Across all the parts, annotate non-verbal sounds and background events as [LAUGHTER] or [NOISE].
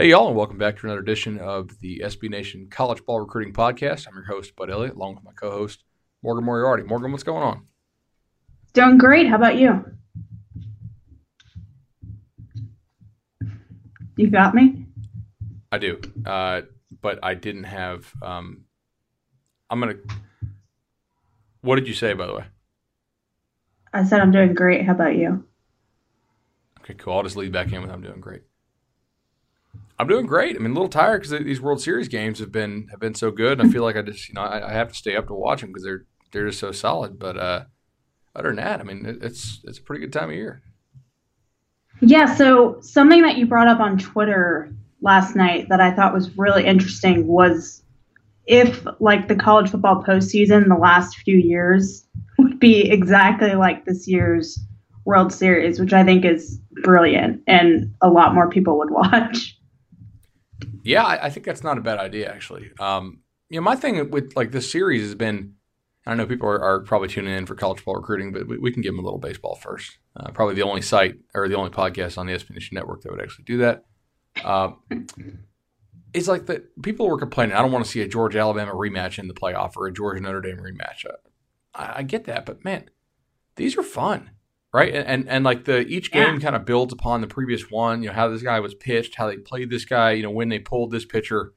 Hey, y'all, and welcome back to another edition of the SB Nation College Ball Recruiting Podcast. I'm your host, Bud Elliott, along with my co host, Morgan Moriarty. Morgan, what's going on? Doing great. How about you? You got me? I do. Uh, but I didn't have. Um, I'm going to. What did you say, by the way? I said I'm doing great. How about you? Okay, cool. I'll just lead back in with I'm doing great. I'm doing great. I mean, a little tired because these World Series games have been have been so good. And I feel like I just you know I, I have to stay up to watch them because they're they're just so solid. But uh, other than that, I mean, it, it's it's a pretty good time of year. Yeah. So something that you brought up on Twitter last night that I thought was really interesting was if like the college football postseason the last few years would be exactly like this year's World Series, which I think is brilliant and a lot more people would [LAUGHS] watch. Yeah, I, I think that's not a bad idea actually. Um, you know, my thing with like this series has been. I know people are, are probably tuning in for college football recruiting, but we, we can give them a little baseball first. Uh, probably the only site or the only podcast on the ESPN Network that would actually do that. Uh, it's like the people were complaining. I don't want to see a Georgia Alabama rematch in the playoff or a Georgia Notre Dame rematch. I, I, get that, but man, these are fun, right? And and, and like the each game yeah. kind of builds upon the previous one. You know how this guy was pitched, how they played this guy. You know when they pulled this pitcher,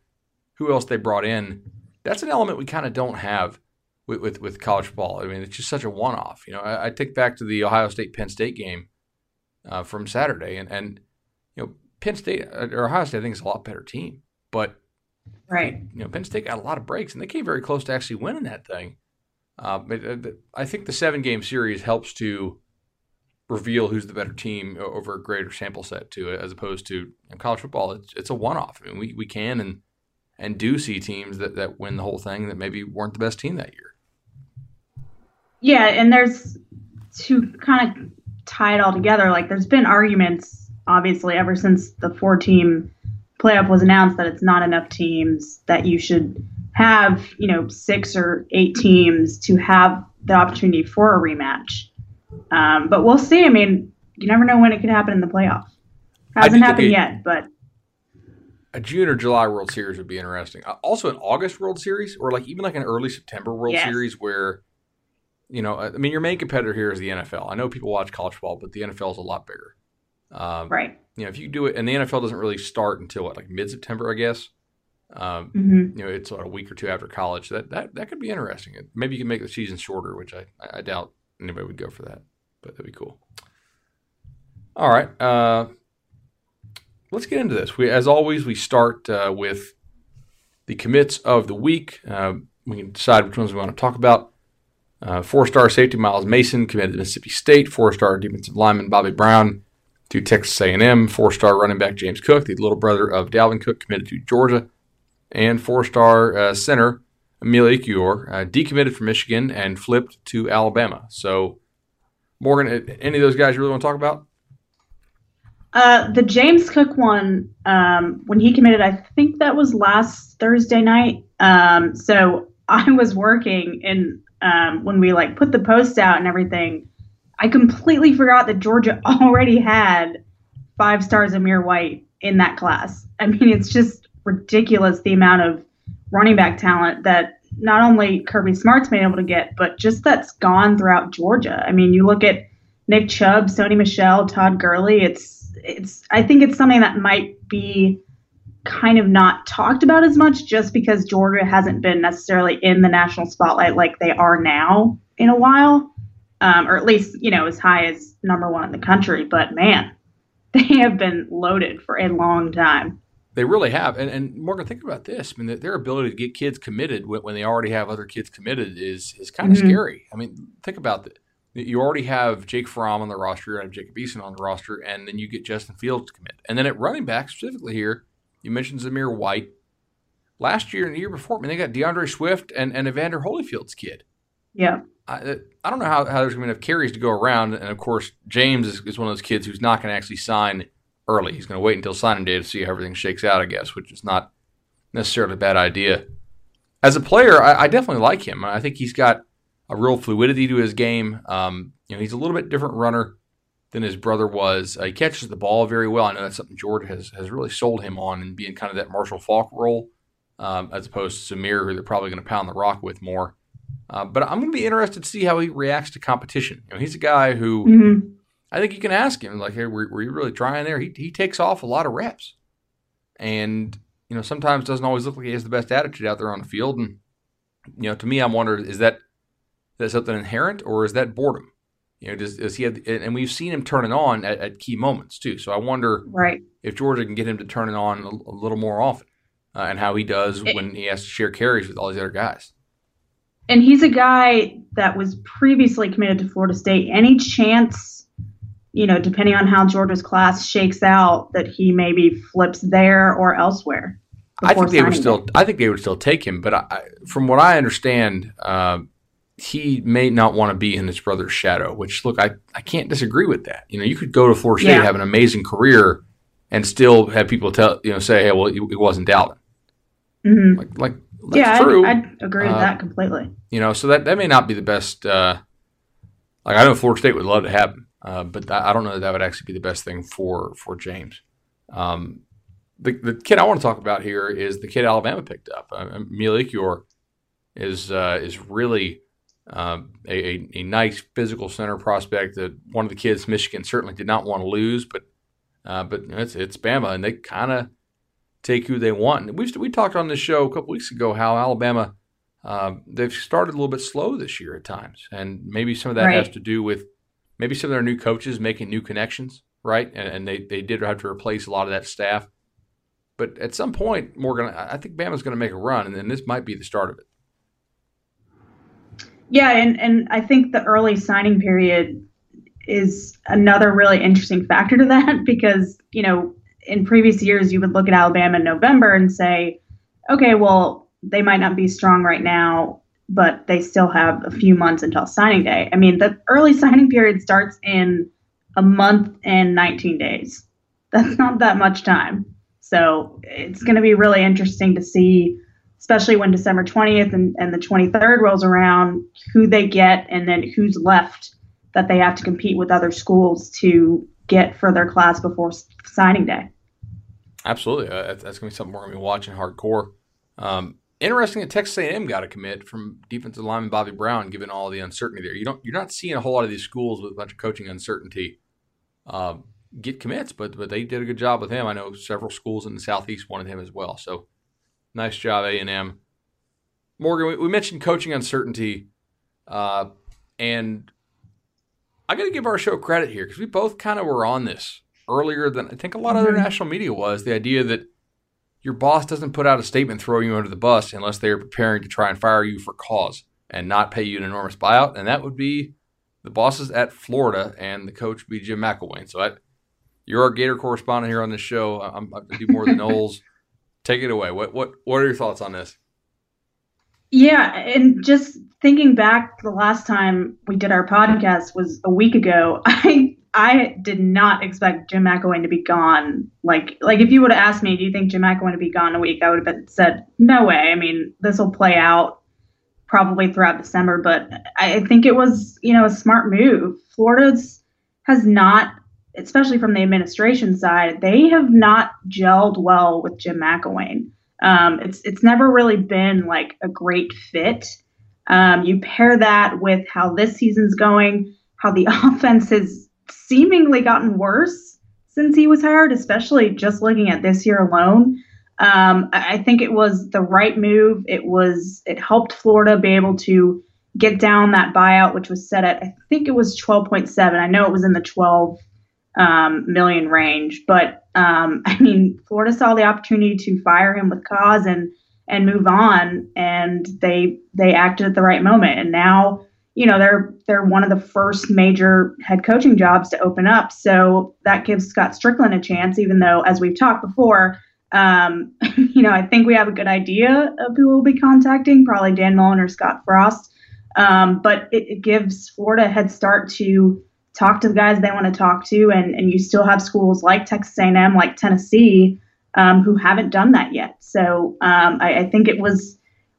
who else they brought in. That's an element we kind of don't have with, with, with college football. I mean, it's just such a one off. You know, I, I, take back to the Ohio State Penn State game uh, from Saturday, and and you know Penn State uh, or Ohio State I think is a lot better team, but right, you know Penn State got a lot of breaks, and they came very close to actually winning that thing. Uh, but uh, I think the seven game series helps to reveal who's the better team over a greater sample set to it, as opposed to college football. It's, it's a one off. I mean, we, we can and and do see teams that, that win the whole thing that maybe weren't the best team that year. Yeah, and there's to kind of tie it all together. Like, there's been arguments, obviously, ever since the four team playoff was announced that it's not enough teams that you should have, you know, six or eight teams to have the opportunity for a rematch. Um, but we'll see. I mean, you never know when it could happen in the playoffs. Hasn't happened it, yet, but a June or July World Series would be interesting. Uh, also, an August World Series, or like even like an early September World yes. Series, where you know, I mean, your main competitor here is the NFL. I know people watch college football, but the NFL is a lot bigger. Um, right. You know, if you do it, and the NFL doesn't really start until what, like mid September, I guess. Um, mm-hmm. You know, it's a week or two after college. That that that could be interesting. Maybe you can make the season shorter, which I I doubt anybody would go for that, but that'd be cool. All right, uh, let's get into this. We, as always, we start uh, with the commits of the week. Uh, we can decide which ones we want to talk about. Uh, four-star safety Miles Mason committed to Mississippi State. Four-star defensive lineman Bobby Brown to Texas A&M. Four-star running back James Cook, the little brother of Dalvin Cook, committed to Georgia. And four-star uh, center Emil Ekiyor uh, decommitted from Michigan and flipped to Alabama. So, Morgan, any of those guys you really want to talk about? Uh, the James Cook one, um, when he committed, I think that was last Thursday night. Um, so [LAUGHS] I was working and um, when we like put the post out and everything, I completely forgot that Georgia [LAUGHS] already had five stars Zamir White in that class. I mean, it's just ridiculous the amount of running back talent that not only Kirby Smart's been able to get, but just that's gone throughout Georgia. I mean, you look at Nick Chubb, Sony Michel, Todd Gurley. It's it's. I think it's something that might be kind of not talked about as much just because Georgia hasn't been necessarily in the national spotlight like they are now in a while, um, or at least, you know, as high as number one in the country. But man, [LAUGHS] they have been loaded for a long time. They really have. And, and Morgan, think about this. I mean, their ability to get kids committed when they already have other kids committed is, is kind of mm-hmm. scary. I mean, think about that. You already have Jake Fromm on the roster, you have Jacob Eason on the roster, and then you get Justin Fields to commit. And then at running back, specifically here, you mentioned Zamir White. Last year and the year before, I mean, they got DeAndre Swift and, and Evander Holyfield's kid. Yeah. I, I don't know how, how there's going to be enough carries to go around. And of course, James is, is one of those kids who's not going to actually sign early. He's going to wait until signing day to see how everything shakes out, I guess, which is not necessarily a bad idea. As a player, I, I definitely like him. I think he's got a real fluidity to his game. Um, you know, he's a little bit different runner than his brother was. Uh, he catches the ball very well. I know that's something Georgia has has really sold him on and being kind of that Marshall Faulk role, um, as opposed to Zamir, who they're probably going to pound the rock with more. Uh, but I'm going to be interested to see how he reacts to competition. You know, he's a guy who mm-hmm. I think you can ask him, like, "Hey, were, were, you really trying there?" He he takes off a lot of reps, and you know sometimes doesn't always look like he has the best attitude out there on the field. And you know, to me, I'm wondering is that is that something inherent or is that boredom? You know, does, does he have? And we've seen him turn it on at, at, key moments too. So I wonder, right, if Georgia can get him to turn it on a, a little more often, uh, and how he does it, when he has to share carries with all these other guys. And he's a guy that was previously committed to Florida State. Any chance, you know, depending on how Georgia's class shakes out, that he maybe flips there or elsewhere? I think they would still. Him? I think they would still take him. But I, from what I understand, uh, he may not want to be in his brother's shadow, which look, I, I can't disagree with that. You know, you could go to Florida State, yeah. have an amazing career, and still have people tell you know say, hey, well, it, it wasn't Dalvin. Mm-hmm. Like, like yeah, true. I, I agree with uh, that completely. You know, so that that may not be the best. Uh, like I know Florida State would love to have him, uh, but I don't know that that would actually be the best thing for for James. Um, the the kid I want to talk about here is the kid Alabama picked up. Uh, Emil Ekiyor is uh, is really um, a, a, nice physical center prospect that one of the kids Michigan certainly did not want to lose, but uh, but it's it's Bama and they kind of take who they want. we we talked on this show a couple weeks ago how Alabama uh, they've started a little bit slow this year at times, and maybe some of that right. has to do with maybe some of their new coaches making new connections, right? And, and, they they did have to replace a lot of that staff. But at some point, Morgan, I think Bama's going to make a run, and then this might be the start of it. Yeah, and, and I think the early signing period is another really interesting factor to that [LAUGHS] because, you know, in previous years, you would look at Alabama in November and say, okay, well, they might not be strong right now, but they still have a few months until signing day. I mean, the early [LAUGHS] signing period starts in a month and 19 days. That's not that much time. So it's going to be really interesting to see especially when December 20th and, and the 23rd rolls around, who they get and then who's left that they have to compete with other schools to get for their class before signing day. Absolutely, uh, that's going to be something we're going to be watching hardcore. Um, interesting that Texas A&M got a commit from defensive lineman Bobby Brown, given all the uncertainty there. You don't, you're not seeing a whole lot of these schools with a bunch of coaching uncertainty uh, get commits, but but they did a good job with him. I know several schools in the southeast wanted him as well. So Nice job, A and M. Morgan, we, we, mentioned coaching uncertainty, uh, and I got to give our show credit here because we both kind of were on this earlier than I think a lot of other mm-hmm. national media was. The idea that your boss doesn't put out a statement throwing you under the bus unless they are preparing to try and fire you for cause and not pay you an enormous buyout, and that would be the bosses at Florida and the coach would be Jim McElwain. So I, you're our Gator correspondent here on this show. I'm, I do more than Knowles. [LAUGHS] Take it away. What what what are your thoughts on this? Yeah, and just thinking back, the last time we did our podcast was a week ago. [LAUGHS] I I did not expect Jim McElwain to be gone. Like like if you would have asked me, do you think Jim McElwain would be gone a week? I would have been, said no way. I mean, this will play out probably throughout December, but I think it was you know a smart move. Florida's has not especially from the administration side, they have not gelled well with Jim McElwain. Um, it's it's never really been like a great fit. Um, you pair that with how this season's going, how the [LAUGHS] offense has seemingly gotten worse since he was hired, especially just looking at this year alone. Um, I think it was the right move. It was it helped Florida be able to get down that buyout, which was set at I think it was 12.7. I know it was in the 12 um, million range. But um, [LAUGHS] I mean, Florida saw the opportunity to fire him with cause and and move on, and they they acted at the right moment. And now, you know, they're they're one of the first major head coaching jobs to open up. So that gives Scott Stricklin a chance, even though, as we've talked before. Um, [LAUGHS] you know, I think we have a good idea of who we'll be contacting, probably Dan Mullen or Scott Frost. Um, but it, it gives Florida a head start to talk to the guys they want to talk to, and and you still have schools like Texas A&M, like Tennessee, um, who haven't done that yet. So um, I, I, think it was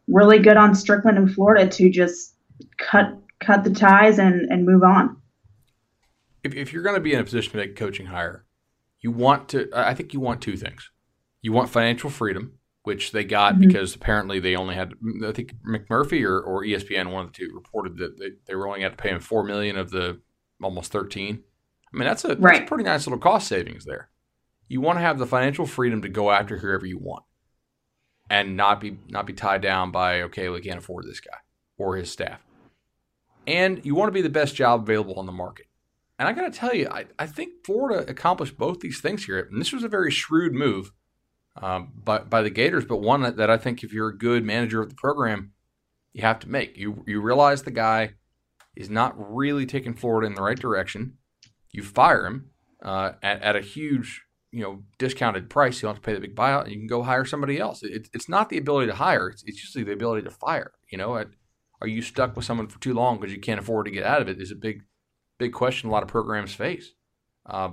really good on strickland and Florida to just cut cut the ties and and move on. if, if you're going to be in a position to make coaching hire, you want to. I think you want two things. You want financial freedom, which they got mm-hmm. because apparently they only had. I think McMurphy or, or ESPN, one of the two, reported that they, they were only had to pay him four million of the almost thirteen. I mean, that's a, right. that's a pretty nice little cost savings there. You want to have the financial freedom to go after whoever you want, and not be not be tied down by okay, we can't afford this guy or his staff. And you want to be the best job available on the market. And I got to tell you, I, I think Florida accomplished both these things here. And this was a very shrewd move um, by, by the Gators, but one that, that I think if you're a good manager of the program, you have to make. You, you realize the guy is not really taking Florida in the right direction. You fire him uh, at, at a huge you know discounted price. You don't have to pay the big buyout, and you can go hire somebody else. It, it's not the ability to hire; it's, it's usually the ability to fire. You know, are you stuck with someone for too long because you can't afford to get out of it? Is a big, big question a lot of programs face. Uh,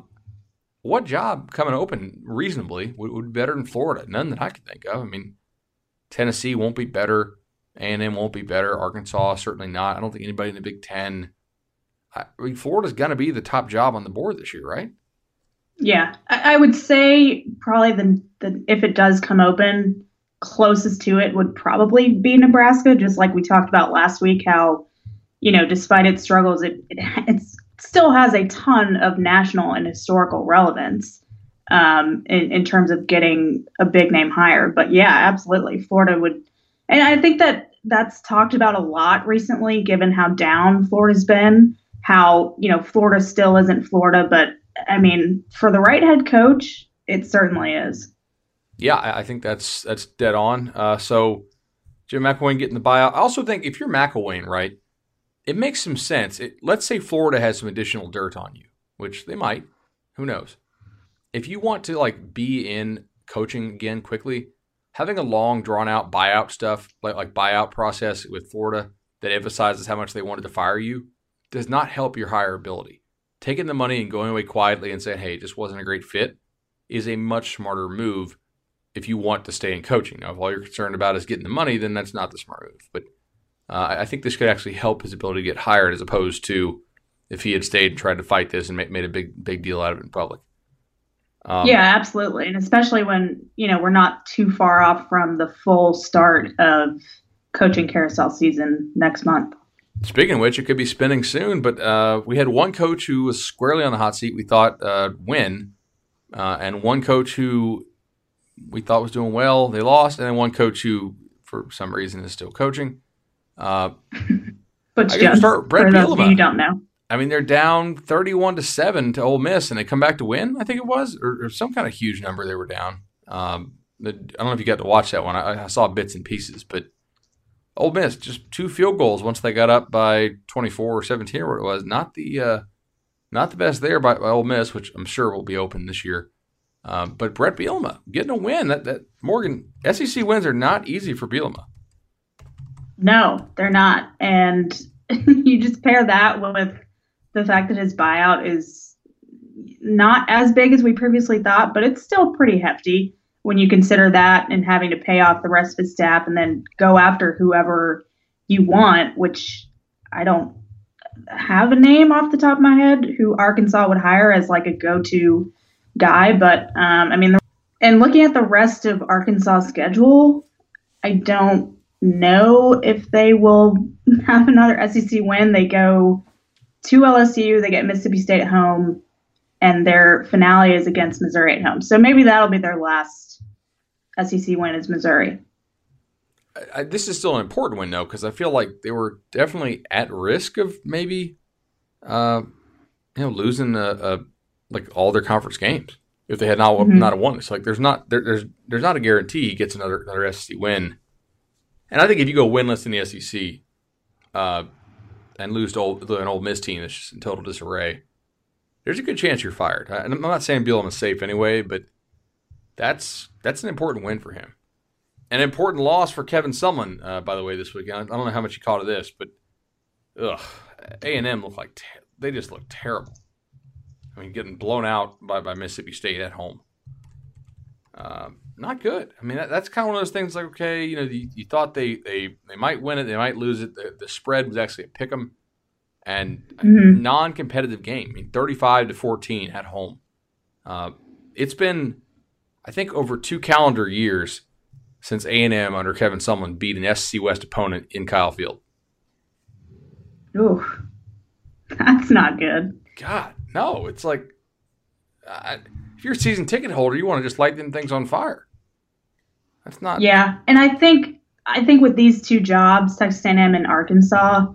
what job coming open reasonably would, would, be better than Florida? None that I could think of. I mean, Tennessee won't be better. A&M won't be better. Arkansas certainly not. I don't think anybody in the Big Ten. I mean, Florida's going to be the top job on the board this year, right? Yeah, I, I would say probably the, the if it does come open, closest to it would probably be Nebraska, just like we talked about last week, how, you know, despite its struggles, it, it still has a ton of national and historical relevance um, in, in terms of getting a big name hire. But yeah, absolutely. Florida would, and I think that that's talked about a lot recently, given how down Florida's been, how, you know, Florida still isn't Florida, but I mean, for the right head coach, it certainly is. Yeah, I think that's that's dead on. Uh, so Jim McElwain getting the buyout. I also think if you're McElwain, right, it makes some sense. It, let's say Florida has some additional dirt on you, which they might. Who knows? If you want to like be in coaching again quickly, having a long drawn out buyout stuff like like buyout process with Florida that emphasizes how much they wanted to fire you does not help your hireability. Taking the money and going away quietly and saying, "Hey, it just wasn't a great fit," is a much smarter move if you want to stay in coaching. Now, if all you're concerned about is getting the money, then that's not the smart move. But uh, I think this could actually help his ability to get hired, as opposed to if he had stayed and tried to fight this and made a big big deal out of it in public. Um, yeah, absolutely, and especially when you know we're not too far off from the full start of coaching carousel season next month. Speaking of which, it could be spinning soon. But uh, we had one coach who was squarely on the hot seat. We thought uh, win, uh, and one coach who we thought was doing well. They lost, and then one coach who, for some reason, is still coaching. Uh, [LAUGHS] but I start Bret Bielema. You don't know. I mean, they're down thirty-one to seven to Ole Miss, and they come back to win. I think it was, or, or some kind of huge number they were down. Um, the, I don't know if you got to watch that one. I, I, saw bits and pieces, but Ole Miss just two field goals once they got up by twenty-four or seventeen or what it was. Not the uh, not the best there by, by Ole Miss, which I'm sure will be open this year. Um, but Bret Bielema getting a win. That that Morgan SEC wins are not easy for Bielema. No, they're not. And [LAUGHS] you just pair that with the fact that his buyout is not as big as we previously thought, but it's still pretty hefty when you consider that and having to pay off the rest of his staff and then go after whoever you want, which I don't have a name off the top of my head who Arkansas would hire as like a go to guy. But um, I mean, the, and looking at the rest of Arkansas' schedule, I don't know if they will [LAUGHS] have another SEC win. They go to LSU, they get Mississippi State at home, and their finale is against Missouri at home. So maybe that'll be their last SEC win is Missouri. I, this is still an important win though, because I feel like they were definitely at risk of maybe, uh, you know, losing a, a like all their conference games if they had not mm-hmm. not won. It's like there's not there, there's there's not a guarantee he gets another another SEC win. And I think if you go winless in the SEC, uh, and lose to old, an Ole Miss team that's just in total disarray, there's a good chance you're fired. And I'm not saying Bielema's safe anyway, but that's that's an important win for him. An important loss for Kevin Sumlin, uh, by the way, this weekend. I don't know how much you caught of this, but ugh, A and M look like te- they just look terrible. I mean, getting blown out by, by Mississippi State at home. Uh, not good. I mean, that, that's kind of one of those things like, okay, you know, you, you, thought they, they, they might win it, they might lose it. The, the spread was actually a pick 'em. and mm-hmm. non-competitive game. I mean, 35 to 14 at home. Uh, it's been, I think, over two calendar years since A&M under Kevin Sumlin beat an SEC West opponent in Kyle Field. Ooh, [LAUGHS] that's not good. God, no. It's like, uh, if you're a season ticket holder, you want to just light them things on fire. That's not. Yeah, and I think I think with these two jobs, Texas A&M and Arkansas,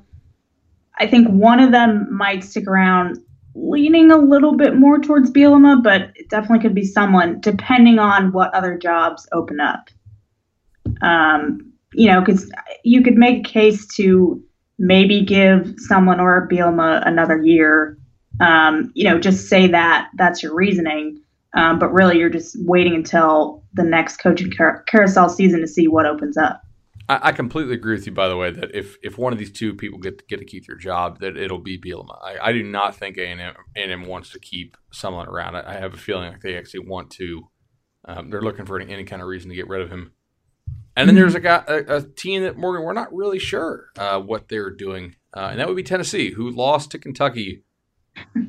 I think one of them might stick around, leaning a little bit more towards Bielema, but it definitely could be someone depending on what other jobs open up. Um, you know, because you could make a case to maybe give someone or Bielema another year. Um, you know, just say that that's your reasoning, um, but really you're just waiting until the next coaching car- carousel season to see what opens up. I, I, completely agree with you. By the way, that if, if one of these two people get get to keep their job, that it'll be Bielema. I, I do not think A and M wants to keep someone around. I, I, have a feeling like they actually want to. Um, they're looking for any, any, kind of reason to get rid of him. And then there's a guy, a, a team that Morgan, we're not really sure uh, what they're doing, uh, and that would be Tennessee, who lost to Kentucky,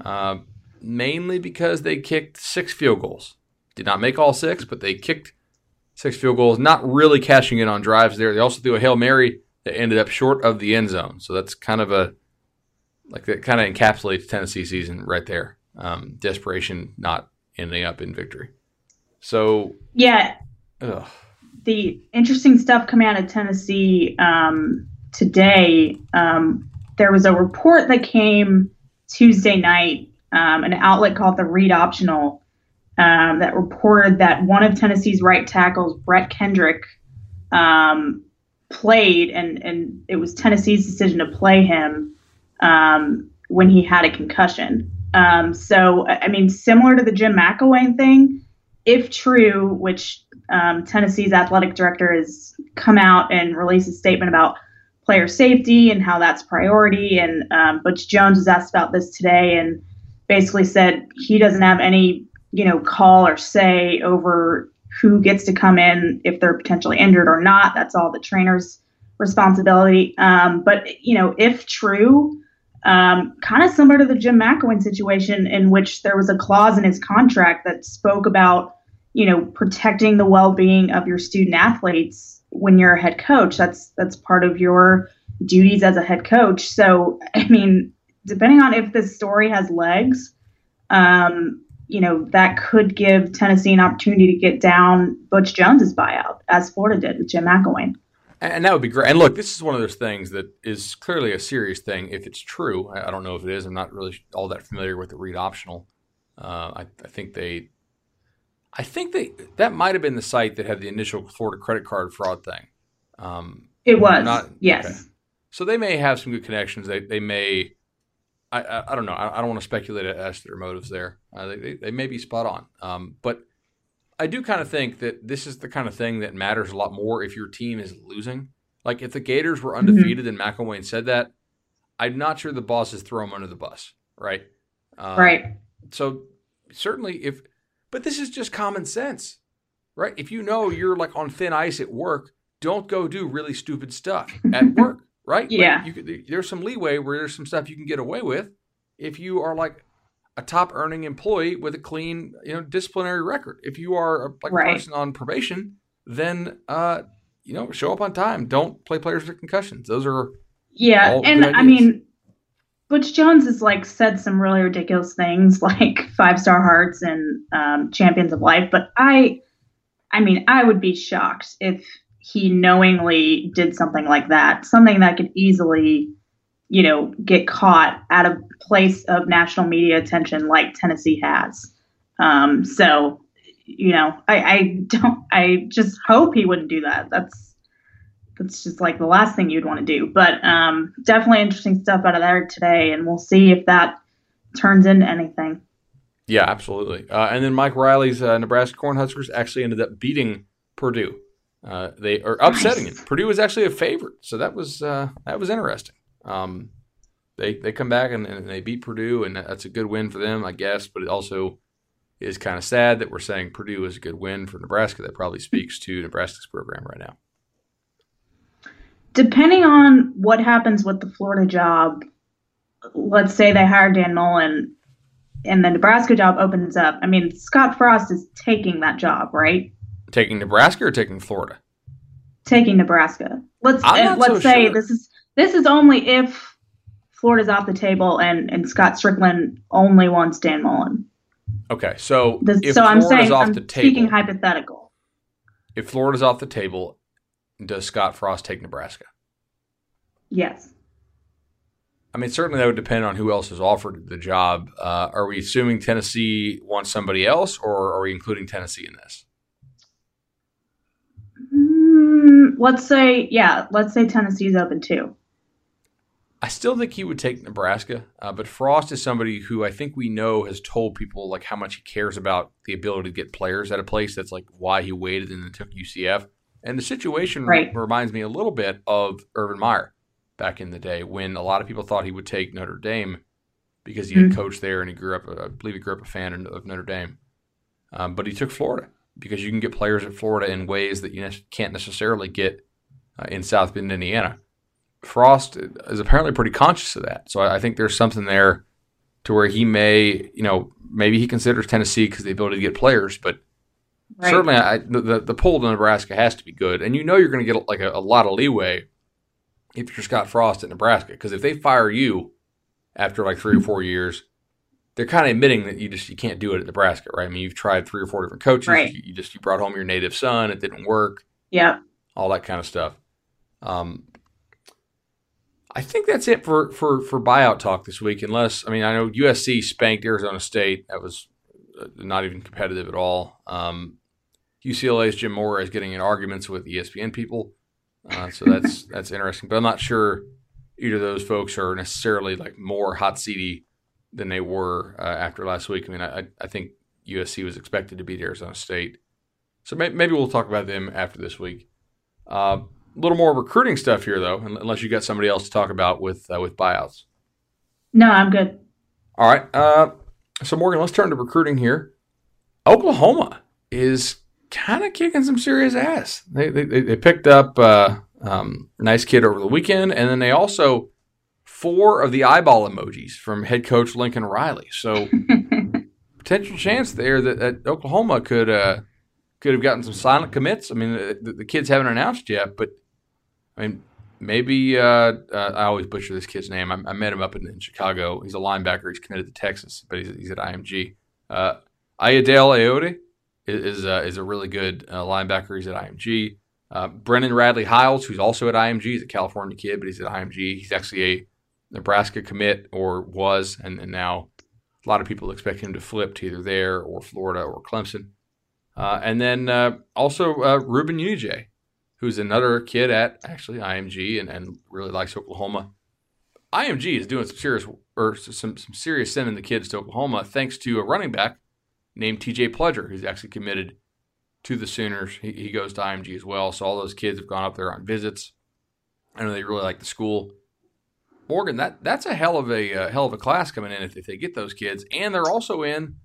uh, mainly because they kicked six field goals. Did not make all six, but they kicked six field goals, not really cashing in on drives there. They also threw a Hail Mary that ended up short of the end zone. So that's kind of a, like that kind of encapsulates Tennessee season right there. Um, desperation not ending up in victory. So, yeah. Ugh. The interesting stuff coming out of Tennessee um, today, um, there was a report that came Tuesday night, um, an outlet called the Read Optional um, that reported that one of Tennessee's right tackles, Brett Kendrick, um, played, and and it was Tennessee's decision to play him um, when he had a concussion. Um, so, I mean, similar to the Jim McElwain thing, if true, which um, Tennessee's athletic director has come out and released a statement about player safety and how that's priority. And um, Butch Jones was asked about this today and basically said he doesn't have any you know, call or say over who gets to come in if they're potentially injured or not. That's all the trainer's responsibility. Um, but you know, if true, um, kind of similar to the Jim McElwain situation, in which there was a clause in his contract that spoke about you know protecting the well-being of your student athletes when you're a head coach. That's that's part of your duties as a head coach. So I mean, depending on if this story has legs. Um, you know, that could give Tennessee an opportunity to get down Butch Jones's buyout, as Florida did with Jim McElwain. And that would be great. And look, this is one of those things that is clearly a serious thing if it's true. I don't know if it is. I'm not really all that familiar with the read optional. Uh, I, I, think they, I think that that might have been the site that had the initial Florida credit card fraud thing. Um, it was not yes. Okay. So they may have some good connections. They they may I, I, I, don't know. I, I, don't want to speculate as to their motives there. Uh, they, they, they, may be spot on. Um, but I do kind of think that this is the kind of thing that matters a lot more if your team is losing. Like if the Gators were mm-hmm. undefeated mm-hmm. and McElwain said that, I'm not sure the bosses throw them under the bus, right? Um, right. So certainly if, but this is just common sense, right? If you know you're like on thin ice at work, don't go do really stupid stuff at [LAUGHS] work right? Yeah. Like could, there's some leeway where there's some stuff you can get away with if you are like a top earning employee with a clean, you know, disciplinary record. If you are a, like right. a person on probation, then uh, you know, show up on time. Don't play players with concussions. Those are yeah, and I mean. Butch Jones has like said some really ridiculous things [LAUGHS] like five star hearts and um, champions of life, but I, I mean, I would be shocked if he knowingly did something like that, something that could easily, you know, get caught at a place of national media attention like Tennessee has. Um, so, you know, I, I don't, I just hope he wouldn't do that. That's, that's just like the last thing you'd want to do. But um, definitely interesting stuff out of there today, and we'll see if that turns into anything. Yeah, absolutely. Uh, and then Mike Riley's uh, Nebraska Cornhuskers actually ended up beating Purdue uh, they are upsetting nice. it. Purdue was actually a favorite, so that was uh, that was interesting. Um, they they come back and, and, they beat Purdue, and that's a good win for them, I guess. But it also is kind of sad that we're saying Purdue is a good win for Nebraska. That probably speaks to Nebraska's program right now. Depending on what happens with the Florida job, let's say they hire Dan Mullen and the Nebraska job opens up. I mean, Scott Frost is taking that job, right? Taking Nebraska or taking Florida? Taking Nebraska. Let's uh, let's so say sure. this is this is only if Florida's off the table and and Scott Stricklin only wants Dan Mullen. Okay, so so Florida's I'm saying off I'm the table, speaking hypothetical. If Florida's off the table, does Scott Frost take Nebraska? Yes. I mean, certainly that would depend on who else is offered the job. Uh, are we assuming Tennessee wants somebody else, or are we including Tennessee in this? Mm, let's say, yeah, let's say Tennessee's open too. I still think he would take Nebraska, uh, but Frost is somebody who I think we know has told people like how much he cares about the ability to get players at a place. That's like why he waited and then took UCF. And the situation right. reminds me a little bit of Urban Meyer back in the day when a lot of people thought he would take Notre Dame because he had mm-hmm. coached there and he grew up, I believe he grew up a fan of Notre Dame. Um, but he took Florida because you can get players at Florida in ways that you can't necessarily get uh, in South Bend, Indiana. Frost is apparently pretty conscious of that. So I, I think there's something there to where he may, you know, maybe he considers Tennessee because the ability to get players, but right. certainly I, the, the pull to Nebraska has to be good. And you know you're going to get like a, a lot of leeway if you're Scott Frost at Nebraska. Because if they fire you after like three or four years, they're kind of admitting that you just you can't do it at Nebraska, right? I mean, you've tried three or four different coaches. Right. You, you, just you brought home your native son, it didn't work. Yeah. All that kind of stuff. Um, I think that's it for for for buyout talk this week. Unless I mean, I know USC spanked Arizona State. That was uh, not even competitive at all. Um, UCLA's Jim Mora is getting in arguments with ESPN people. Uh, so that's [LAUGHS] that's interesting. But I'm not sure either of those folks are necessarily like more hot seedy than they were uh, after last week. I mean, I, I think USC was expected to beat Arizona State. So may, maybe we'll talk about them after this week. Uh, a uh, little more recruiting stuff here, though, unless you got somebody else to talk about with uh, with buyouts. No, I'm good. All right. Uh, so Morgan, let's turn to recruiting here. Oklahoma is kind of kicking some serious ass. They they, they picked up uh, um, nice kid over the weekend, and then they also four of the eyeball emojis from head coach Lincoln Riley. So [LAUGHS] potential chance there that, that Oklahoma could uh, could have gotten some silent commits. I mean, the, the kids haven't announced yet, but I mean. Maybe uh, uh, I always butcher this kid's name. I, I met him up in, in, Chicago. He's a linebacker. He's committed to Texas, but he's, he's at IMG. Uh, Ayodele Adeoye, is uh, is a really good uh, linebacker. He's at IMG. Uh, Radley Hiles, who's also at IMG, he's a California kid, but he's at IMG. He's actually a Nebraska commit or was, and, and now a lot of people expect him to flip to either there or Florida or Clemson. Uh, and then uh, also uh, Rueben Unu-Jay, who's another kid at actually IMG and, and really likes Oklahoma. IMG is doing some serious or some, some serious sending the kids to Oklahoma thanks to a running back named TJ Pledger, who's actually committed to the Sooners. He, he, goes to IMG as well. So all those kids have gone up there on visits. I know they really like the school. Morgan, that that's a hell of a uh, hell of a class coming in if, if they get those kids, and they're also in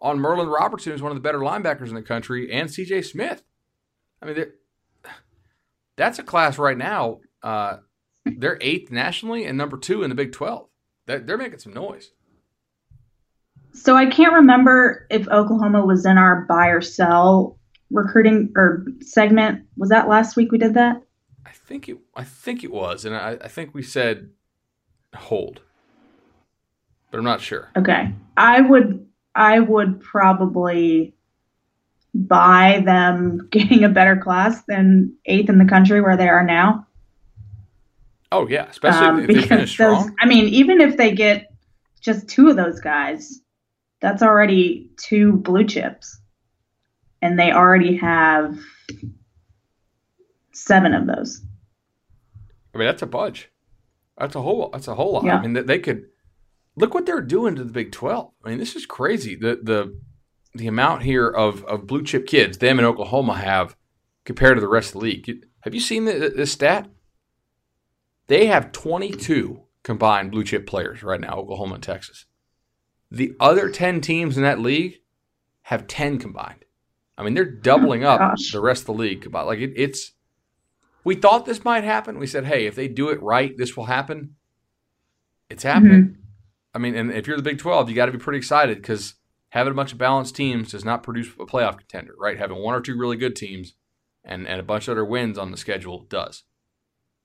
on Merlin Robertson, who's one of the better linebackers in the country, and C.J. Smith. I mean, that's a class right now. Uh, they're eighth nationally and number two in the Big Twelve. They're, they're making some noise. So I can't remember if Oklahoma was in our buy or sell recruiting or segment. Was that last week we did that? I think it. I think it was, and I, I think we said hold, but I'm not sure. Okay, I would. I would probably buy them [LAUGHS] getting a better class than eighth in the country where they are now. Oh yeah, especially um, if they [LAUGHS] finish strong. Those, I mean, even if they get just two of those guys, that's already two blue chips. And they already have seven of those. I mean, that's a bunch. That's a whole. That's a whole lot. Yeah. I mean, they could look what they're doing to the Big Twelve. I mean, this is crazy. The the the amount here of of blue chip kids them and Oklahoma have compared to the rest of the league. Have you seen the, this stat? They have 22 combined blue chip players right now, Oklahoma and Texas. The other 10 teams in that league have 10 combined. I mean, they're doubling oh, up gosh. the rest of the league combined. Like, it, it's, we thought this might happen. We said, hey, if they do it right, this will happen. It's happening. Mm-hmm. I mean, and if you're the Big 12, you got to be pretty excited because having a bunch of balanced teams does not produce a playoff contender, right? Having one or two really good teams and, and a bunch of other wins on the schedule does.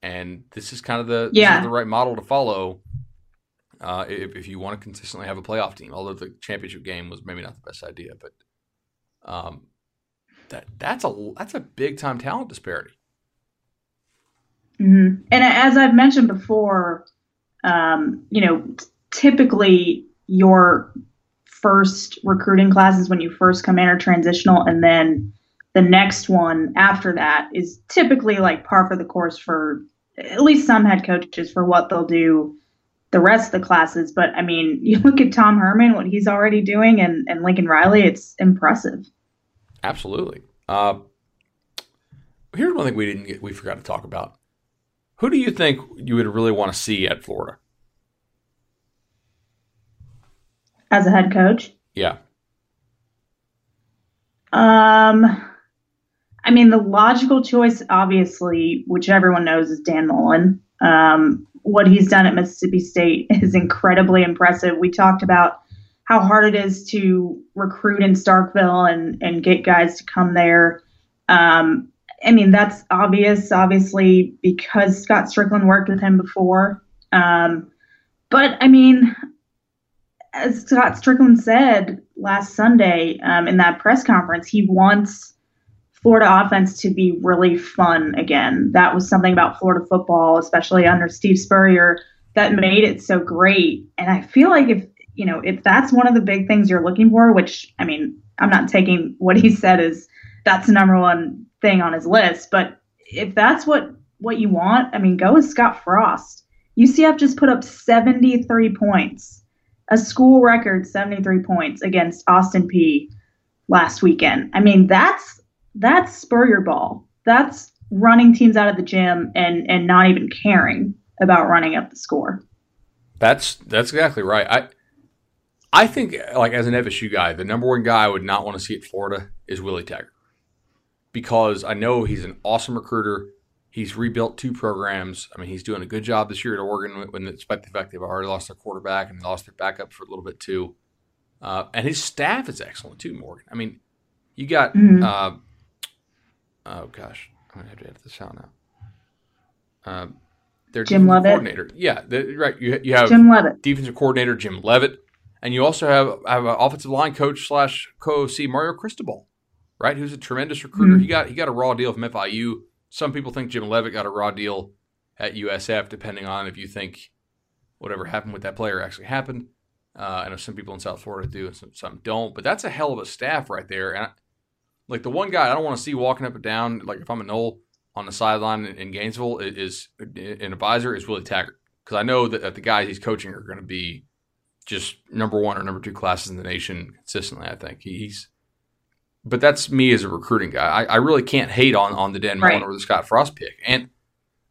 And this is kind of the, yeah. the right model to follow uh, if, if you want to consistently have a playoff team. Although the championship game was maybe not the best idea, but um, that that's a that's a big time talent disparity. Mm-hmm. And as I've mentioned before, um, you know, typically your first recruiting classes when you first come in are transitional, and then the next one after that is typically like par for the course for at least some head coaches for what they'll do the rest of the classes. But I mean, [LAUGHS] you look at Tom Herman, what he's already doing, and, and Lincoln Riley, it's impressive. Absolutely. Uh, here's one thing we didn't get, we forgot to talk about. Who do you think you would really want to see at Florida? As a head coach? Yeah. Um, I mean, the logical choice, obviously, which everyone knows, is Dan Mullen. Um, what he's done at Mississippi State [LAUGHS] is incredibly impressive. We talked about how hard it is to recruit in Starkville and and get guys to come there. Um, I mean, that's obvious, obviously, because Scott Stricklin worked with him before. Um, but I mean, as Scott Stricklin said last Sunday um, in that press conference, he wants Florida offense to be really fun again. That was something about Florida football, especially under Steve Spurrier, that made it so great. And I feel like if you know if that's one of the big things you're looking for, which I mean, I'm not taking what he said as that's the number one thing on his list, but if that's what what you want, I mean, go with Scott Frost. UCF just put up 73 points, a school record 73 points against Austin Peay last weekend. I mean, that's that's Spurrier ball. That's running teams out of the gym and and not even caring about running up the score. That's that's exactly right. I I think like as an FSU guy, the number one guy I would not want to see at Florida is Willie Taggart. Because I know he's an awesome recruiter. He's rebuilt two programs. I mean, he's doing a good job this year at Oregon, when despite the fact they've already lost their quarterback and lost their backup for a little bit too. Uh, and his staff is excellent too, Morgan. I mean, you got mm-hmm. uh, oh gosh, I'm gonna have to edit this out now. Um, their Jim Leavitt coordinator, yeah, right. You, you have Jim Leavitt, defensive coordinator Jim Leavitt, and you also have have an offensive line coach slash co-OC Mario Cristobal, right? Who's a tremendous recruiter. Mm-hmm. He got he got a raw deal from FIU. Some people think Jim Leavitt got a raw deal at USF, depending on if you think whatever happened with that player actually happened. Uh, I know some people in South Florida do, and some, some don't. But that's a hell of a staff right there. And like the one guy I don't want to see walking up and down, like if I'm a Nole on the sideline in, Gainesville, is, is an advisor is Willie Taggart because I know that, that the guys he's coaching are going to be just number one or number two classes in the nation consistently. I think he's, but that's me as a recruiting guy. I, I really can't hate on on the Dan right. Mullen or the Scott Frost pick. And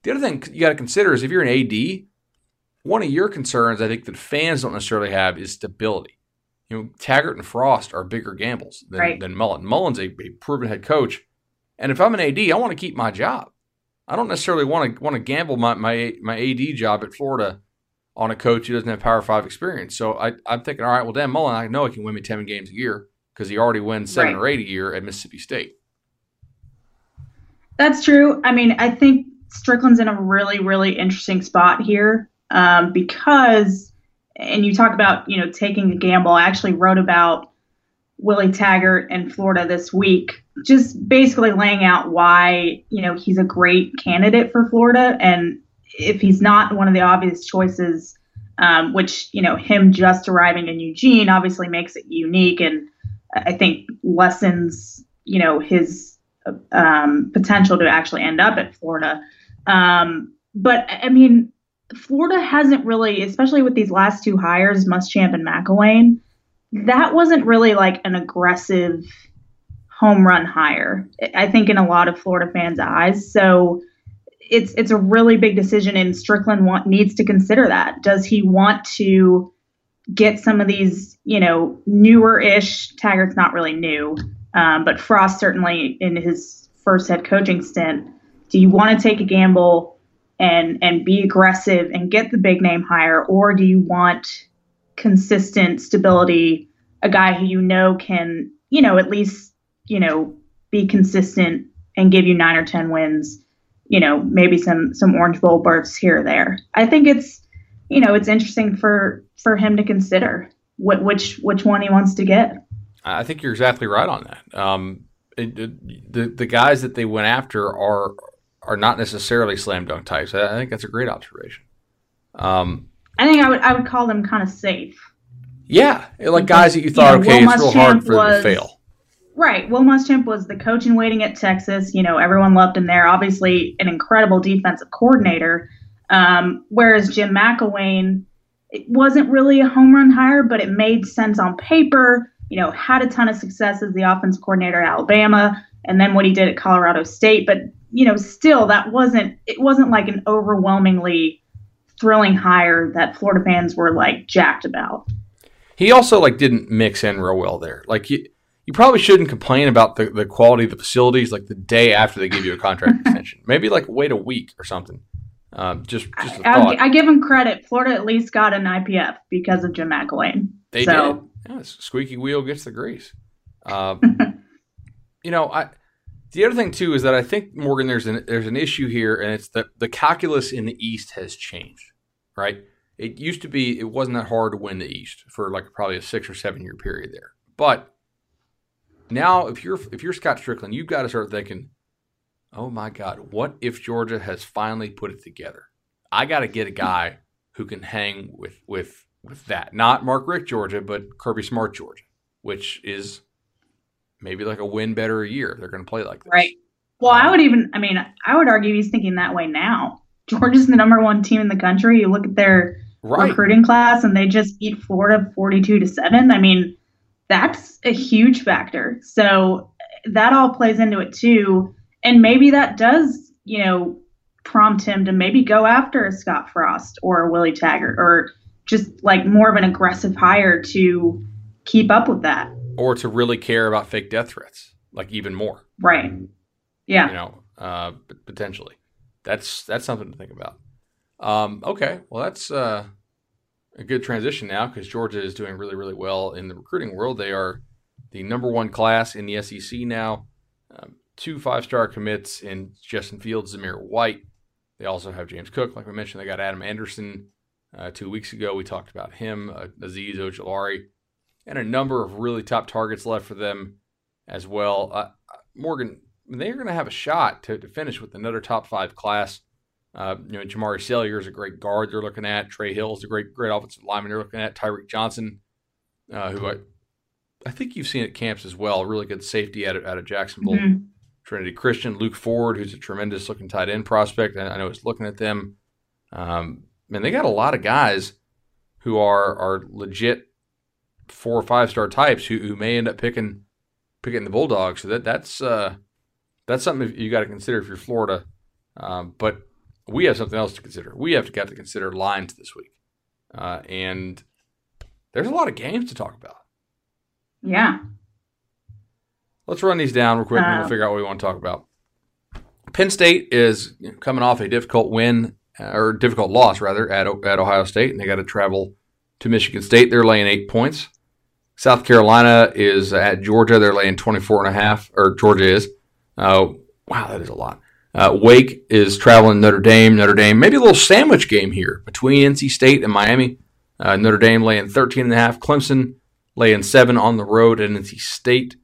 the other thing you got to consider is if you're an AD, one of your concerns I think that fans don't necessarily have is stability you know, Taggart and Frost are bigger gambles than, right. than Mullen. Mullen's a, a, proven head coach, and if I'm an AD, I want to keep my job. I don't necessarily want to want to gamble my, my my AD job at Florida on a coach who doesn't have Power Five experience. So I, I'm thinking, all right, well, Dan Mullen, I know he can win me ten games a year because he already wins seven right. or eight a year at Mississippi State. That's true. I mean, I think Stricklin's in a really, really interesting spot here um, because and you talk about you know taking a gamble. I actually wrote about Willie Taggart in Florida this week, just basically laying out why you know he's a great candidate for Florida, and if he's not one of the obvious choices, um, which you know him just arriving in Eugene obviously makes it unique, and I think lessens you know his um, potential to actually end up at Florida. Um, but I mean, Florida hasn't really, especially with these last two hires, Muschamp and McElwain, that wasn't really like an aggressive home run hire. I think in a lot of Florida fans' eyes. So it's it's a really big decision, and Stricklin want, needs to consider that. Does he want to get some of these, you know, newer-ish? Taggart's not really new, um, but Frost certainly in his first head coaching stint. Do you want to take a gamble? And and be aggressive and get the big name hire, or do you want consistent stability, a guy who you know can, you know, at least, you know, be consistent and give you nine or 10 wins, you know, maybe some, some Orange Bowl berths here or there. I think it's, you know, it's interesting for, for him to consider what, which, which one he wants to get. I think you're exactly right on that. Um, it, it, the the guys that they went after are are not necessarily slam dunk types. I, I think that's a great observation. Um, I think I would I would call them kind of safe. Yeah, like guys that you thought, you know, okay, Will it's real hard for was, them to fail. Right. Will Muschamp was the coach in waiting at Texas. You know, everyone loved him there. Obviously, an incredible defensive coordinator. Um, whereas Jim McElwain, it wasn't really a home run hire, but it made sense on paper. You know, had a ton of success as the offense coordinator at Alabama, and then what he did at Colorado State. But you know, still that wasn't it wasn't like an overwhelmingly thrilling hire that Florida fans were like jacked about. He also like didn't mix in real well there. Like you, you probably shouldn't complain about the, the quality of the facilities like the day after they give you a contract [LAUGHS] extension. Maybe like wait a week or something. Um, just, just I, I, give him credit. Florida at least got an IPF because of Jim McElwain. They so. did. Yeah, squeaky wheel gets the grease. Uh, [LAUGHS] you know, I the other thing too is that I think Morgan, there's an there's an issue here, and it's that the calculus in the East has changed, right? It used to be it wasn't that hard to win the East for like probably a six or seven year period there, but now if you're if you're Scott Stricklin, you've got to start thinking, oh my God, what if Georgia has finally put it together? I got to get a guy who can hang with with with that, not Mark Richt Georgia, but Kirby Smart Georgia, which is maybe like a win better a year. They're going to play like this. Right. Well, I would even, I mean, I would argue he's thinking that way now. Georgia's the number one team in the country. You look at their right. recruiting class and they just beat Florida 42 to 7. I mean, that's a huge factor. So that all plays into it too. And maybe that does, you know, prompt him to maybe go after a Scott Frost or a Willie Taggart or just like more of an aggressive hire to keep up with that or to really care about fake death threats, like even more. Right. Yeah. You know, uh, potentially. That's that's something to think about. Um, okay, well that's uh, a good transition now because Georgia is doing really really well in the recruiting world. They are the number one class in the SEC now. Um, two five star commits in Justin Fields, Zamir White. They also have James Cook, like we mentioned. They got Adam Anderson uh, two weeks ago. We talked about him. Uh, Azeez Ojulari and a number of really top targets left for them as well. Uh, Morgan, they're going to have a shot to, to, finish with another top five class. Uh, you know, Jamaree Salyer is a great guard they're looking at. Trey Hill is a great, great offensive lineman they're looking at. Tyreek Johnson, uh, who I, I think you've seen at camps as well, really good safety out of, out of Jacksonville. Mm-hmm. Trinity Christian, Luke Ford, who's a tremendous looking tight end prospect. I know he's looking at them. Um, man, they got a lot of guys who are are legit four or five star types who, who may end up picking picking the Bulldogs. So that that's uh, that's something you got to consider if you're Florida. Um, but we have something else to consider. We have to got to consider lines this week, uh, and there's a lot of games to talk about. Yeah. Let's run these down real quick, uh, and we'll uh, figure out what we want to talk about. Penn State is coming off a difficult win uh, or difficult loss rather at at Ohio State, and they got to travel to Michigan State. They're laying eight points. South Carolina is at Georgia. They're laying 24 and a half, or Georgia is. Uh, wow, that is a lot. Uh, Wake is traveling Notre Dame. Notre Dame, maybe a little sandwich game here between NC State and Miami. Uh, Notre Dame laying 13 and a half. Clemson laying seven on the road at NC State.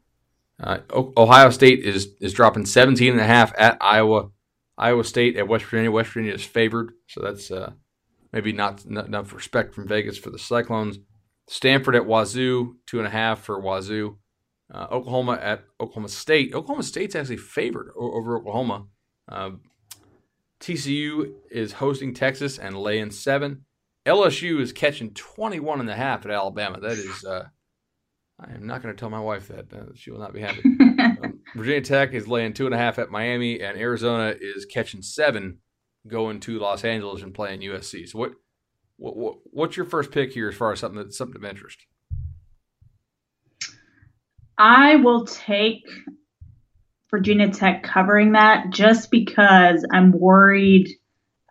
Uh, Ohio State is is dropping 17 and a half at Iowa. Iowa State at West Virginia. West Virginia is favored, so that's uh, maybe not, not enough respect from Vegas for the Cyclones. Stanford at Wazoo, two and a half for Wazoo. Uh, Oklahoma at Oklahoma State. Oklahoma State's actually favored over Oklahoma. Uh, TCU is hosting Texas and laying seven. LSU is catching 21 and a half at Alabama. That is, uh, I am not going to tell my wife that. Uh, she will not be happy. [LAUGHS] um, Virginia Tech is laying two and a half at Miami, and Arizona is catching seven going to Los Angeles and playing USC. So what what, what's your first pick here as far as something that's something of interest? I will take Virginia Tech covering that just because I'm worried.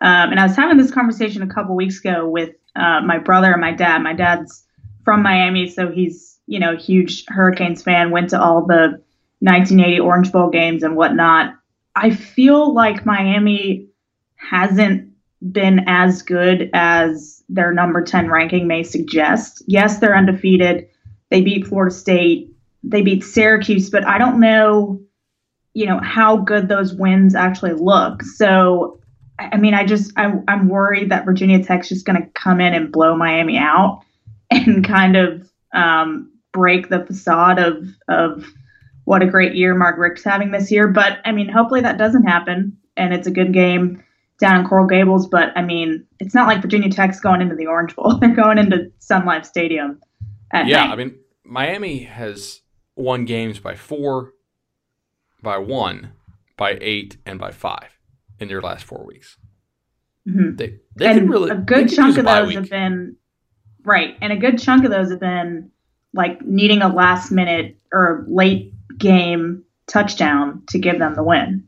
Um, and I was having this conversation a couple weeks ago with uh, my brother and my dad. My dad's from Miami, so he's you know a huge Hurricanes fan. Went to all the 1980 Orange Bowl games and whatnot. I feel like Miami hasn't been as good as their number 10 ranking may suggest. Yes, they're undefeated. They beat Florida State. They beat Syracuse, but I don't know, you know, how good those wins actually look. So, I mean, I just I, I'm worried that Virginia Tech's just going to come in and blow Miami out and [LAUGHS] kind of um, break the facade of of what a great year Mark Richt's having this year. But I mean, hopefully that doesn't happen, and it's a good game down in Coral Gables. But I mean, it's not like Virginia Tech's going into the Orange Bowl; [LAUGHS] they're going into Sun Life Stadium. yeah, night. I mean, Miami has won games by four, by one, by eight, and by five in their last four weeks. Mm-hmm. They they and really a good chunk of those week. have been right, and a good chunk of those have been like needing a last minute or late game touchdown to give them the win.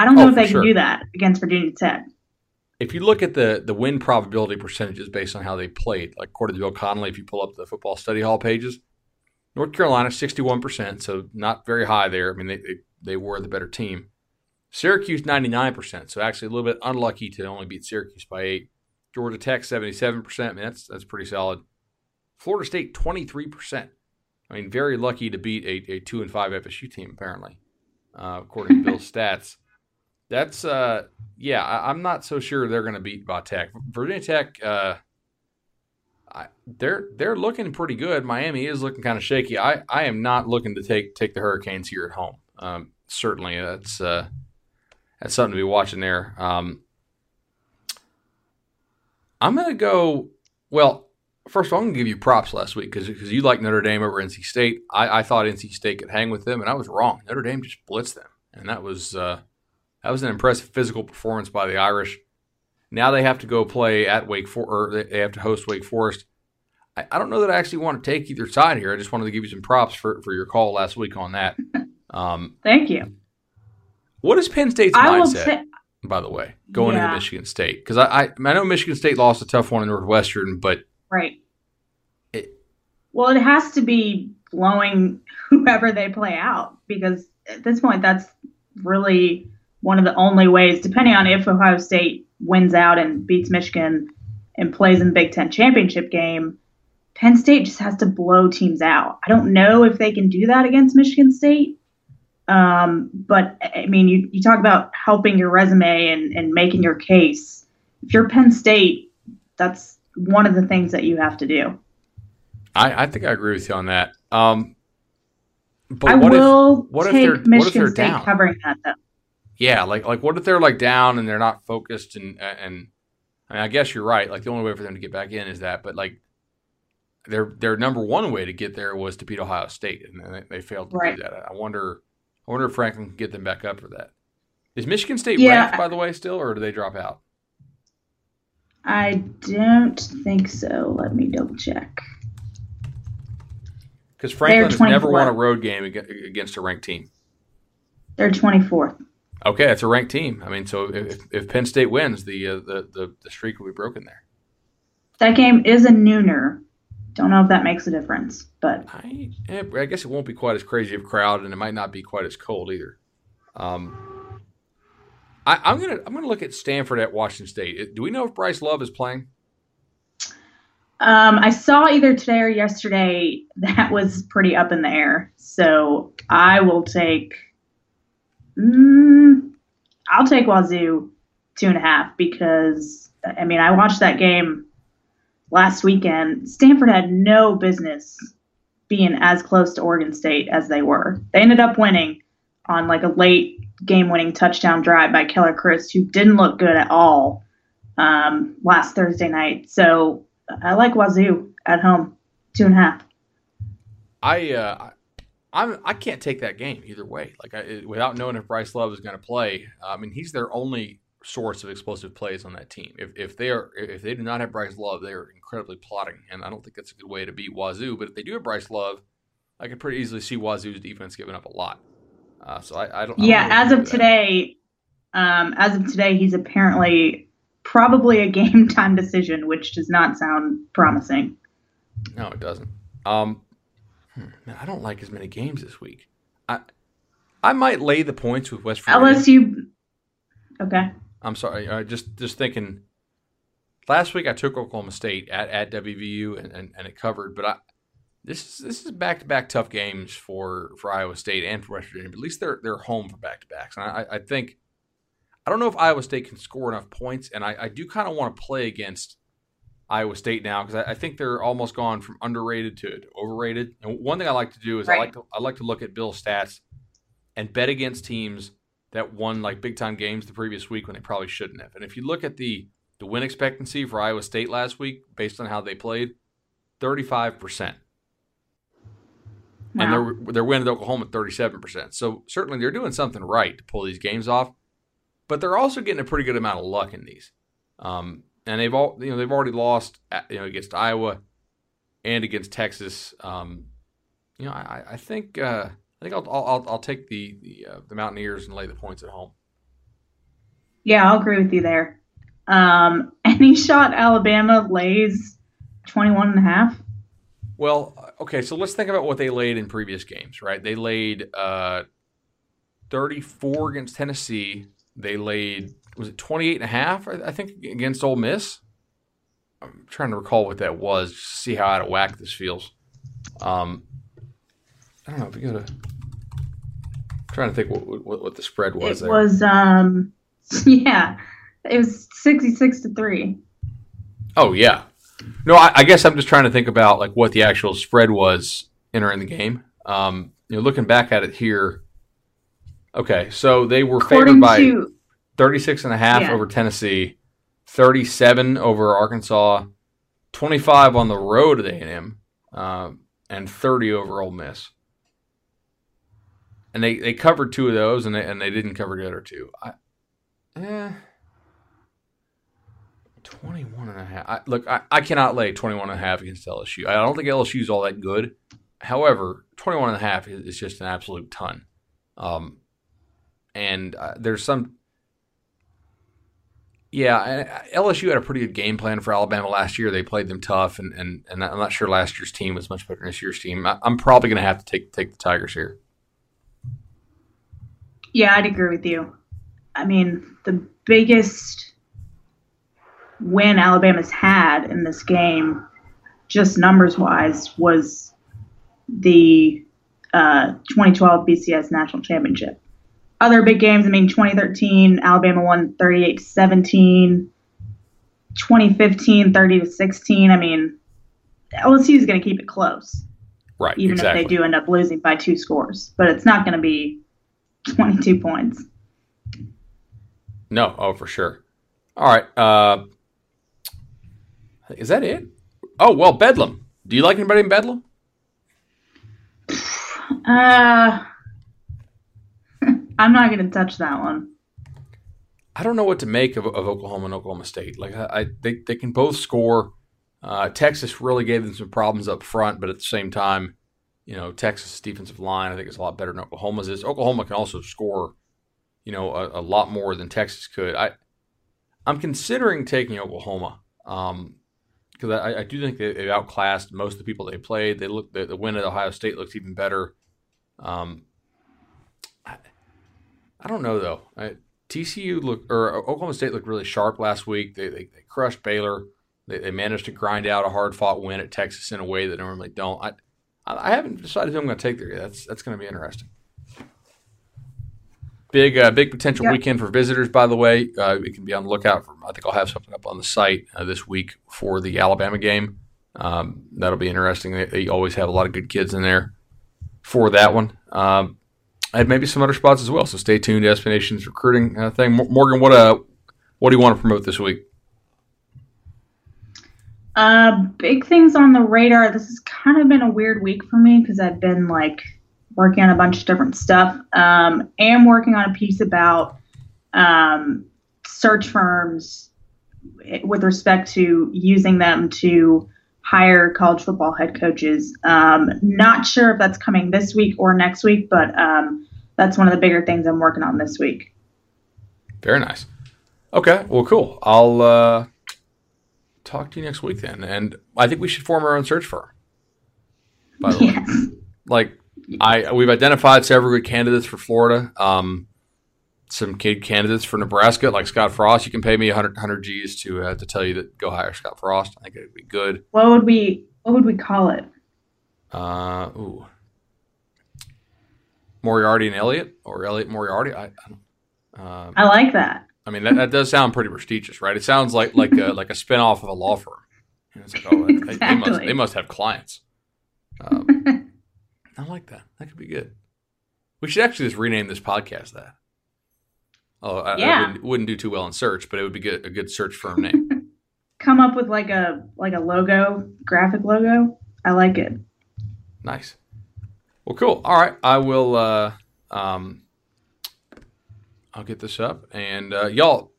I don't know Oh, if they sure. can do that against Virginia Tech. if you look at the the win probability percentages based on how they played, like according to Bill Connelly, if you pull up the football study hall pages, North Carolina sixty one percent, so not very high there. I mean, they, they they were the better team. Syracuse ninety nine percent, so actually a little bit unlucky to only beat Syracuse by eight. Georgia Tech seventy seven percent. I mean, that's that's pretty solid. Florida State twenty three percent. I mean, very lucky to beat a, a two and five FSU team apparently, uh, according to Bill's [LAUGHS] stats. That's uh, yeah, I, I'm not so sure they're going to beat Va Tech. Virginia Tech, uh, I, they're they're looking pretty good. Miami is looking kind of shaky. I, I am not looking to take take the Hurricanes here at home. Um, certainly, that's uh, that's something to be watching there. Um, I'm going to go. Well, first of all, I'm going to give you props last week because you like Notre Dame over NC State. I, I thought NC State could hang with them, and I was wrong. Notre Dame just blitzed them, and that was uh, that was an impressive physical performance by the Irish. Now they have to go play at Wake For or they have to host Wake Forest. I, I don't know that I actually want to take either side here. I just wanted to give you some props for, for your call last week on that. [LAUGHS] Um, Thank you. what is Penn State's I mindset, say, by the way, going Yeah. into Michigan State? Because I, I I know Michigan State lost a tough one in Northwestern, but right. It- well, it has to be blowing [LAUGHS] whoever they play out because at this point, that's really one of the only ways, depending on if Ohio State wins out and beats Michigan and plays in the Big Ten championship game, Penn State just has to blow teams out. I don't know if they can do that against Michigan State. Um, but I mean, you, you talk about helping your resume and, and making your case. If you're Penn State, that's one of the things that you have to do. I, I think I agree with you on that. Um, but I what will what if take they're- what if Michigan they're State down? covering that though. Yeah, like like what if they're like down and they're not focused and uh, and I, mean, I guess you're right. Like the only way for them to get back in is that, but like their their number one way to get there was to beat Ohio State, and they, they failed to Right. do that. I wonder I wonder if Franklin can get them back up for that. Is Michigan State Yeah. ranked by the way still, or do they drop out? I don't think so. Let me double check. Because Franklin has never won a road game against a ranked team. They're 24th. Okay, that's a ranked team. I mean, so if, if Penn State wins, the, uh, the the the streak will be broken there. That game is a nooner. Don't know if that makes a difference, but I, eh, I guess it won't be quite as crazy of a crowd, and it might not be quite as cold either. Um, I, I'm gonna I'm gonna look at Stanford at Washington State. Do we know if Bryce Love is playing? um, I saw either today or yesterday that was pretty up in the air. So I will take. Mm, I'll take Wazoo two and a half because I mean I watched that game last weekend. Stanford had no business being as close to Oregon State as they were. They ended up winning on like a late game-winning touchdown drive by Keller Chryst, who didn't look good at all um, last Thursday night. So I like Wazoo at home, two and a half. I uh, I'm I can't take that game either way. Like I, without knowing if Bryce Love is going to play. I mean, he's their only source of explosive plays on that team. If if they are if they do not have Bryce Love, they are incredibly plotting, and I don't think that's a good way to beat Wazoo. But if they do have Bryce Love, I could pretty easily see Wazoo's defense giving up a lot. Uh, so I, I don't. I don't Yeah, as of today, um, as of today, he's apparently probably a [LAUGHS] game time decision, which does not sound promising. No, it doesn't. Um, hmm, man, I don't like as many games this week. I I might lay the points with West Virginia. LSU. Okay. I'm sorry. I just just thinking. Last week I took Oklahoma State at, at WVU and, and, and it covered, but I this is this is back to back tough games for, for Iowa State and for West Virginia. But at least they're they're home for back to backs, and I, I think I don't know if Iowa State can score enough points, and I, I do kind of want to play against Iowa State now because I, I, think they're almost gone from underrated to, overrated. And one thing I like to do is right. I like to I like to look at Bill stats and bet against teams that won like big time games the previous week when they probably shouldn't have. And if you look at the the win expectancy for Iowa State last week based on how they played, thirty five percent. And they're they're winning Oklahoma thirty seven percent. So certainly they're doing something right to pull these games off, but they're also getting a pretty good amount of luck in these. Um, and they've all you know they've already lost you know against Iowa and against Texas. Um, you know, I, I think uh, I think I'll, I'll I'll take the the, uh, the Mountaineers and lay the points at home. Yeah, I'll agree with you there. Um, [LAUGHS] any shot Alabama lays 21 and a half. Well, okay, so let's think about what they laid in previous games, right? They laid uh, 34 against Tennessee. They laid was it 28 and a half, I think, against Ole Miss. I'm trying to recall what that was, just to see how out of whack this feels. Um, I don't know if you go to. Trying to think what, what, what the spread was. It there. was um, [LAUGHS] yeah, it was 66 to three. Oh yeah, no, I, I, guess I'm just trying to think about like what the actual spread was entering the game. Um, you know, looking back at it here. Okay, so they were According favored by to, 36 and a half yeah. over Tennessee, 37 over Arkansas, 25 on the road at A&M, uh, and 30 over Ole Miss. And they, they covered two of those, and they, and they didn't cover the other two. I, eh, 21 and a half. I, look, I, I cannot lay 21 and a half against LSU. I don't think LSU is all that good. However, 21 and a half is, is just an absolute ton. Um, and uh, there's some yeah, LSU had a pretty good game plan for Alabama last year. They played them tough, and, and, and I'm not sure last year's team was much better than this year's team. I, am probably going to have to take take the Tigers here. Yeah, I'd agree with you. I mean, the biggest win Alabama's had in this game, just numbers wise, was the uh, 2012 BCS National Championship other big games, I mean, 2013, Alabama won 38 to 17. 2015, 30 to 16. I mean, LSU is going to keep it close. Right. Even exactly. if they do end up losing by two scores, but it's not going to be 22 points. No. Oh, for sure. All right. Uh, is that it? Oh, well, Bedlam. Do you like anybody in Bedlam? [SIGHS] Uh, I'm not going to touch that one. I don't know what to make of, of Oklahoma and Oklahoma State. Like I, they they can both score. Uh, Texas really gave them some problems up front, but at the same time, you know, Texas defensive line I think is a lot better than Oklahoma's is. Oklahoma can also score, you know, a, a lot more than Texas could. I I'm considering taking Oklahoma because um, I, I, do think they, they, outclassed most of the people they played. They look the, the win at Ohio State looks even better. Um, I don't know though. I, TCU look or Oklahoma State looked really sharp last week. They they, they crushed Baylor. They, they, managed to grind out a hard fought win at Texas in a way that normally don't. I I haven't decided who I'm going to take there yet. That's that's going to be interesting. Big uh, big potential weekend for visitors. By the way, uh, we can be on the lookout for. I think I'll have something up on the site uh, this week for the Alabama game. Um, that'll be interesting. They, they, always have a lot of good kids in there for that one. Um, and maybe some other spots as well. So stay tuned to SB recruiting uh, thing. Morgan, what uh, what do you want to promote this week? Uh, big things on the radar. This has kind of been a weird week for me because I've been like working on a bunch of different stuff. Um, am working on a piece about um, search firms with respect to using them to hire college football head coaches. Um, not sure if that's coming this week or next week, but um, that's one of the bigger things I'm working on this week. Very nice. Okay, well, cool. I'll uh, talk to you next week then. And I think we should form our own search firm. By the Yes. way, like I we've identified several good candidates for Florida. Um, some kid candidates for Nebraska, like Scott Frost. You can pay me 100, 100 G's to uh, to tell you that go hire Scott Frost. I think it'd be good. What would we what would we call it? Uh, ooh, Moriarty and Elliott, or Elliott Moriarty. I, I. Um, I like that. I mean, that, that does sound pretty prestigious, right? It sounds like like a, like a spinoff of a law firm. Like, oh, they, they must Exactly. they must have clients. Um, [LAUGHS] I like that. That could be good. We should actually just rename this podcast that. Oh, I, I Yeah. wouldn't, wouldn't do too well in search, but it would be good, a good search firm name. [LAUGHS] Come up with like a like a logo, graphic logo. I like it. nice. Well, cool. All right, I will. Uh, um, I'll get this up, and uh, y'all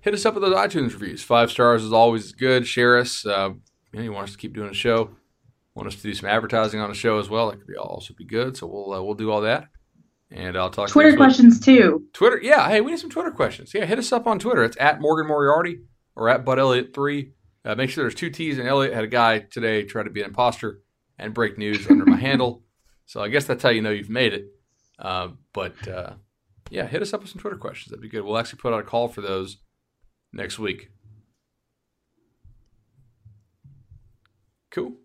hit us up with those iTunes reviews. Five stars is always good. Share us. Uh, you, know, you want us to keep doing a show. Want us to do some advertising on a show as well. That could be also be good. So we'll uh, we'll do all that. And I'll talk. Twitter week. questions too. Twitter, yeah. Hey, we need some Twitter questions. Yeah, hit us up on Twitter. It's at Morgan Moriarty or at Bud Elliott three. Uh, make sure there's two T's. And Elliott had a guy today try to be an imposter and break news under my handle. [LAUGHS] So I guess that's how you know you've made it. Uh, but uh, yeah, hit us up with some Twitter questions. That'd be good. We'll actually put out a call for those next week. Cool.